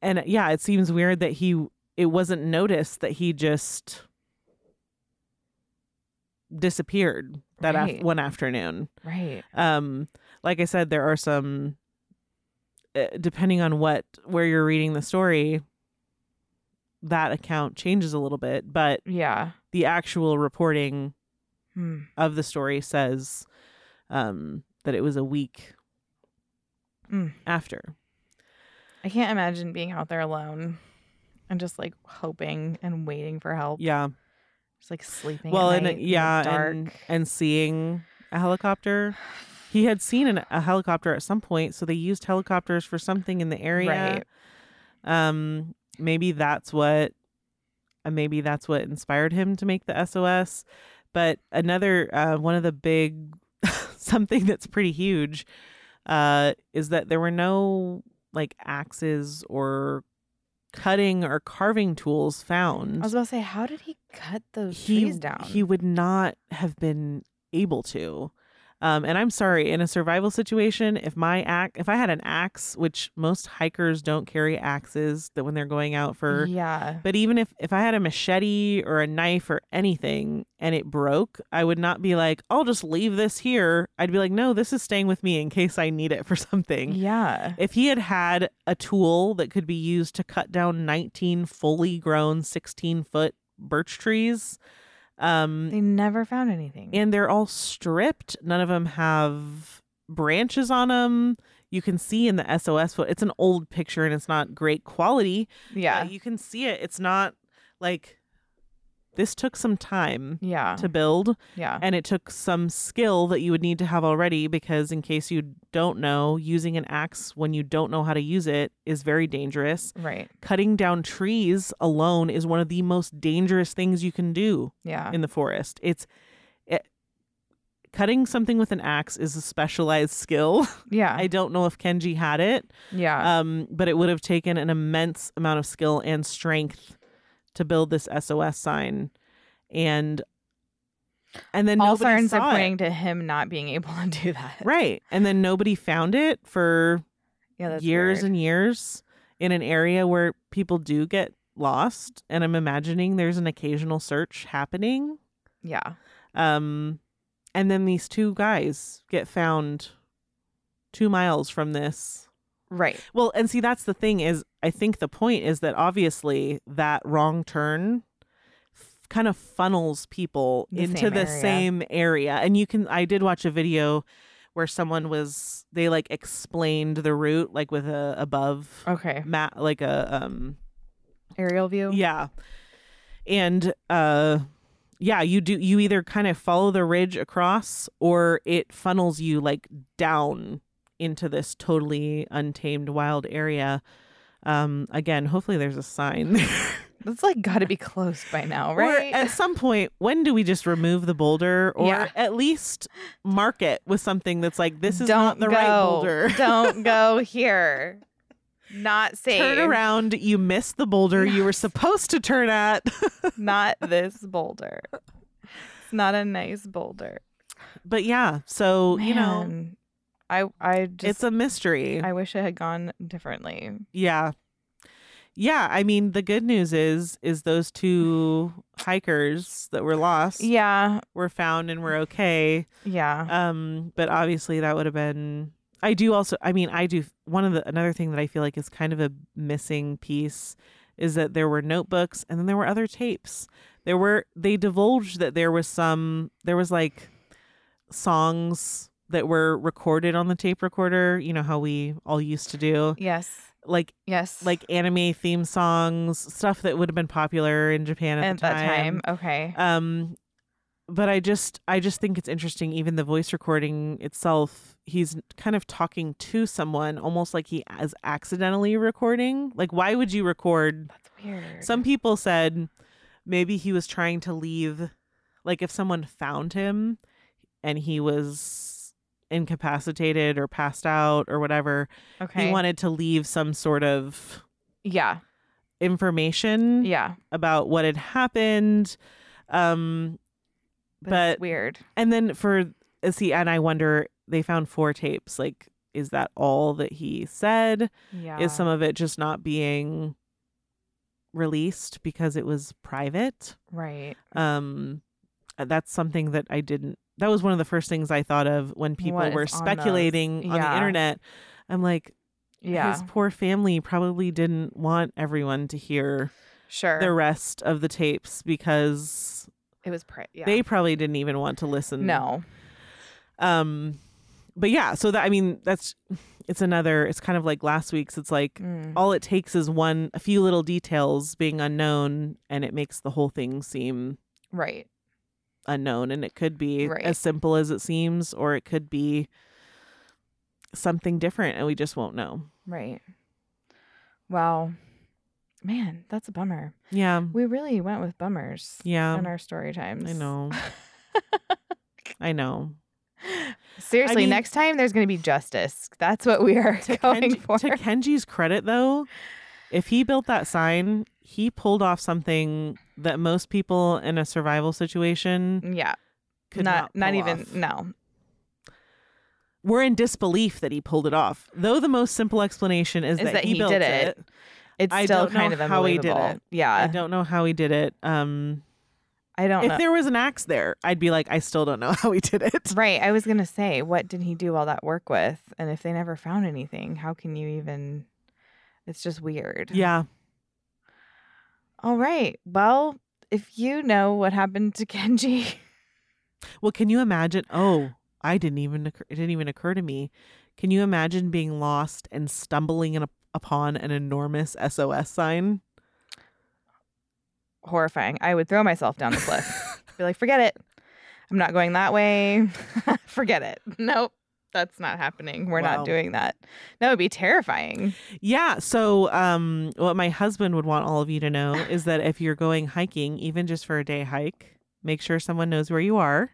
and yeah, it seems weird that he it wasn't noticed that he just disappeared that af- one afternoon Right. um like i said there are some uh, depending on what where you're reading the story that account changes a little bit but Yeah. the actual reporting Hmm. of the story says um that it was a week Mm. after I can't imagine being out there alone and just like hoping and waiting for help. yeah Just like sleeping. well and the yeah dark. and and seeing a helicopter he had seen an, a helicopter at some point so they used helicopters for something in the area Right. um maybe that's what uh, maybe that's what inspired him to make the sos but another uh one of the big something that's pretty huge uh is that there were no like axes or cutting or carving tools found. I was about to say, how did he cut those he trees down? he would not have been able to um, and I'm sorry, in a survival situation, if my axe, if I had an axe, which most hikers don't carry axes, that when they're going out for, yeah. but even if if I had a machete or a knife or anything and it broke, I would not be like, I'll just leave this here. I'd be like, no, this is staying with me in case I need it for something. Yeah. If he had had a tool that could be used to cut down 19 fully grown 16 foot birch trees, um, They never found anything. and they're all stripped. None of them have branches on them. You can see in the SOS photo, it's an old picture and it's not great quality. yeah. you can see it. It's not like this took some time yeah. to build yeah. and it took some skill that you would need to have already because in case you don't know using an axe when you don't know how to use it is very dangerous right. cutting down trees alone is one of the most dangerous things you can do Yeah. in the forest it's it, cutting something with an axe is a specialized skill yeah. i don't know if kenji had it yeah. um, but it would have taken an immense amount of skill and strength to build this SOS sign, and and then All signs are pointing it. to him not being able to do that. right, and then nobody found it for Yeah. Years weird. and years in an area where people do get lost, and I'm imagining there's an occasional search happening. Yeah. Um, and then these two guys get found two miles from this Right. Well, and see, that's the thing is, I think the point is that obviously that wrong turn f- kind of funnels people The into same the area. same area. And you can, I did watch a video where someone was, they like explained the route, like with a above Okay. map, like a, um, Aerial view. yeah. And, uh, yeah, you do, you either kind of follow the ridge across or it funnels you like down into this totally untamed wild area. Um, again, hopefully there's a sign there. That's like got to be close by now, right? Or at some point, when do we just remove the boulder or Yeah. at least mark it with something that's like, this is Don't not the go. right boulder? Don't go here. Not safe. Turn around. You missed the boulder you were supposed to turn at. Not this boulder. It's not a nice boulder. but yeah, so, you know, Man, I I just it's a mystery. I wish it had gone differently. yeah. yeah, I mean the good news is is those two hikers that were lost Yeah. were found and were okay. Yeah. Um, but obviously that would have been. I do also. I mean, I do. One of the another thing that I feel like is kind of a missing piece is that there were notebooks and then there were other tapes. There were they divulged that there was some. There was like songs that were recorded on the tape recorder. You know how we all used to do, yes. like Yes. like anime theme songs, stuff that would have been popular in Japan at, at the that time. Okay. um but i just i just think it's interesting even the voice recording itself he's kind of talking to someone almost like he is accidentally recording like why would you record That's weird. some people said maybe he was trying to leave like if someone found him and he was incapacitated or passed out or whatever okay. he wanted to leave some sort of yeah. information Yeah. about what had happened um But, But- weird. And then for see, and I wonder they found four tapes. Like, is that all that he said? Yeah. Is some of it just not being released because it was private? right. Um, that's something that I didn't. That was one of the first things I thought of when people What were is on speculating those? on the internet. I'm like, Yeah. his poor family probably didn't want everyone to hear sure. the rest of the tapes because it was pri- yeah. they probably didn't even want to listen. no. um but yeah so that i mean that's it's another it's kind of like last week's it's like Mm. all it takes is one a few little details being unknown and it makes the whole thing seem Right. Unknown and it could be Right. as simple as it seems or it could be something different and we just won't know Right. Wow. Man, that's a bummer. yeah We really went with bummers yeah in our story times. i know i know Seriously, mean- next time there's going to be justice. That's what we are to, going Kenji- for. to kenji's credit though if he built that sign he pulled off something that most people in a survival situation yeah. could not not, not, even off. no. we're in disbelief that he pulled it off though the most simple explanation is, Is that, that he, he built did it, it. It's I still don't know kind of how he did it. Yeah. i don't know how he did it um I don't if know. there was an axe there i'd be like i still don't know how he did it Right. I was going to say, what did he do all that work with? And if they never found anything, how can you even? It's just weird. yeah All right. Well, if you know what happened to Kenji, well can you imagine oh i didn't even occur, it didn't even occur to me can you imagine being lost and stumbling in a, upon an enormous sos sign horrifying. I would throw myself down the cliff. Be like, forget it. I'm not going that way. forget it. Nope. That's not happening. We're Wow. not doing that. That would be terrifying. Yeah. So, um, what my husband would want all of you to know is that if you're going hiking, even just for a day hike, make sure someone knows where you are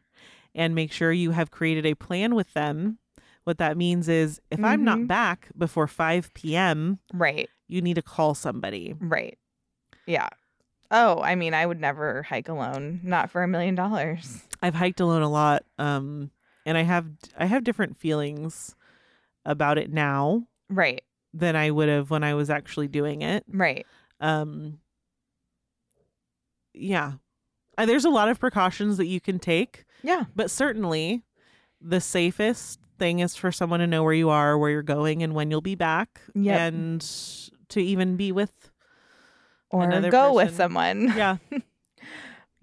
and make sure you have created a plan with them. What that means is if I'm not Mhm. back before 5 p.m., Right. you need to call somebody. Right. Yeah. Oh, I mean, I would never hike alone. Not for a million dollars. I've hiked alone a lot. Um, and I have I have different feelings about it now Right. than I would have when I was actually doing it. Right. um yeah Uh, there's a lot of precautions that you can take Yeah. but certainly the safest thing is for someone to know where you are where you're going and when you'll be back Yep. and to even be with Or go with someone. yeah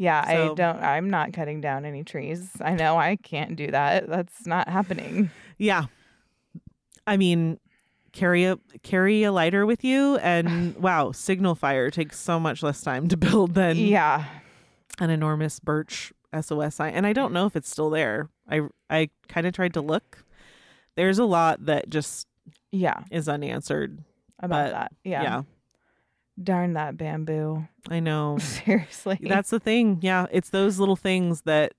Yeah, So- I don't I'm not cutting down any trees. I know I can't do that. That's not happening. yeah i mean carry a carry a lighter with you and wow signal fire takes so much less time to build than yeah. an enormous birch SOS sign, and I don't know if it's still there. I I kind of tried to look. There's a lot that just Yeah. is unanswered. About that. Yeah. yeah. Darn that bamboo. I know. Seriously. That's the thing. Yeah, it's those little things that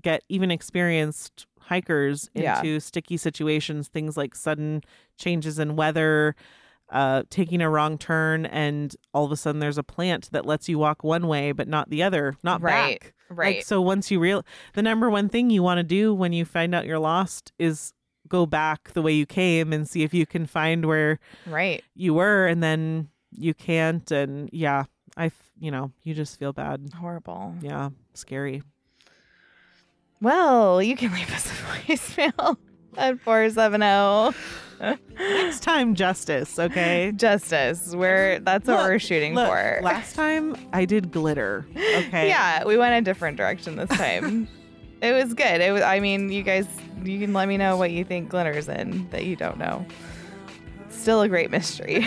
get even experienced hikers Yeah. into sticky situations. Things like sudden changes in weather, uh, taking a wrong turn, and all of a sudden there's a plant that lets you walk one way but not the other, not Right. back. right. Like so once you real the number one thing you want to do when you find out you're lost is go back the way you came and see if you can find where right. you were and then you can't and yeah i f- you know you just feel bad Horrible. yeah scary Well, you can leave us a voicemail at 470 next time justice okay Justice. We're that's what Look, we're shooting look, for. last time i did glitter okay Yeah, we went a different direction this time. it was good. It was I mean, you guys you can let me know what you think glitters in that you don't know. Still a great mystery.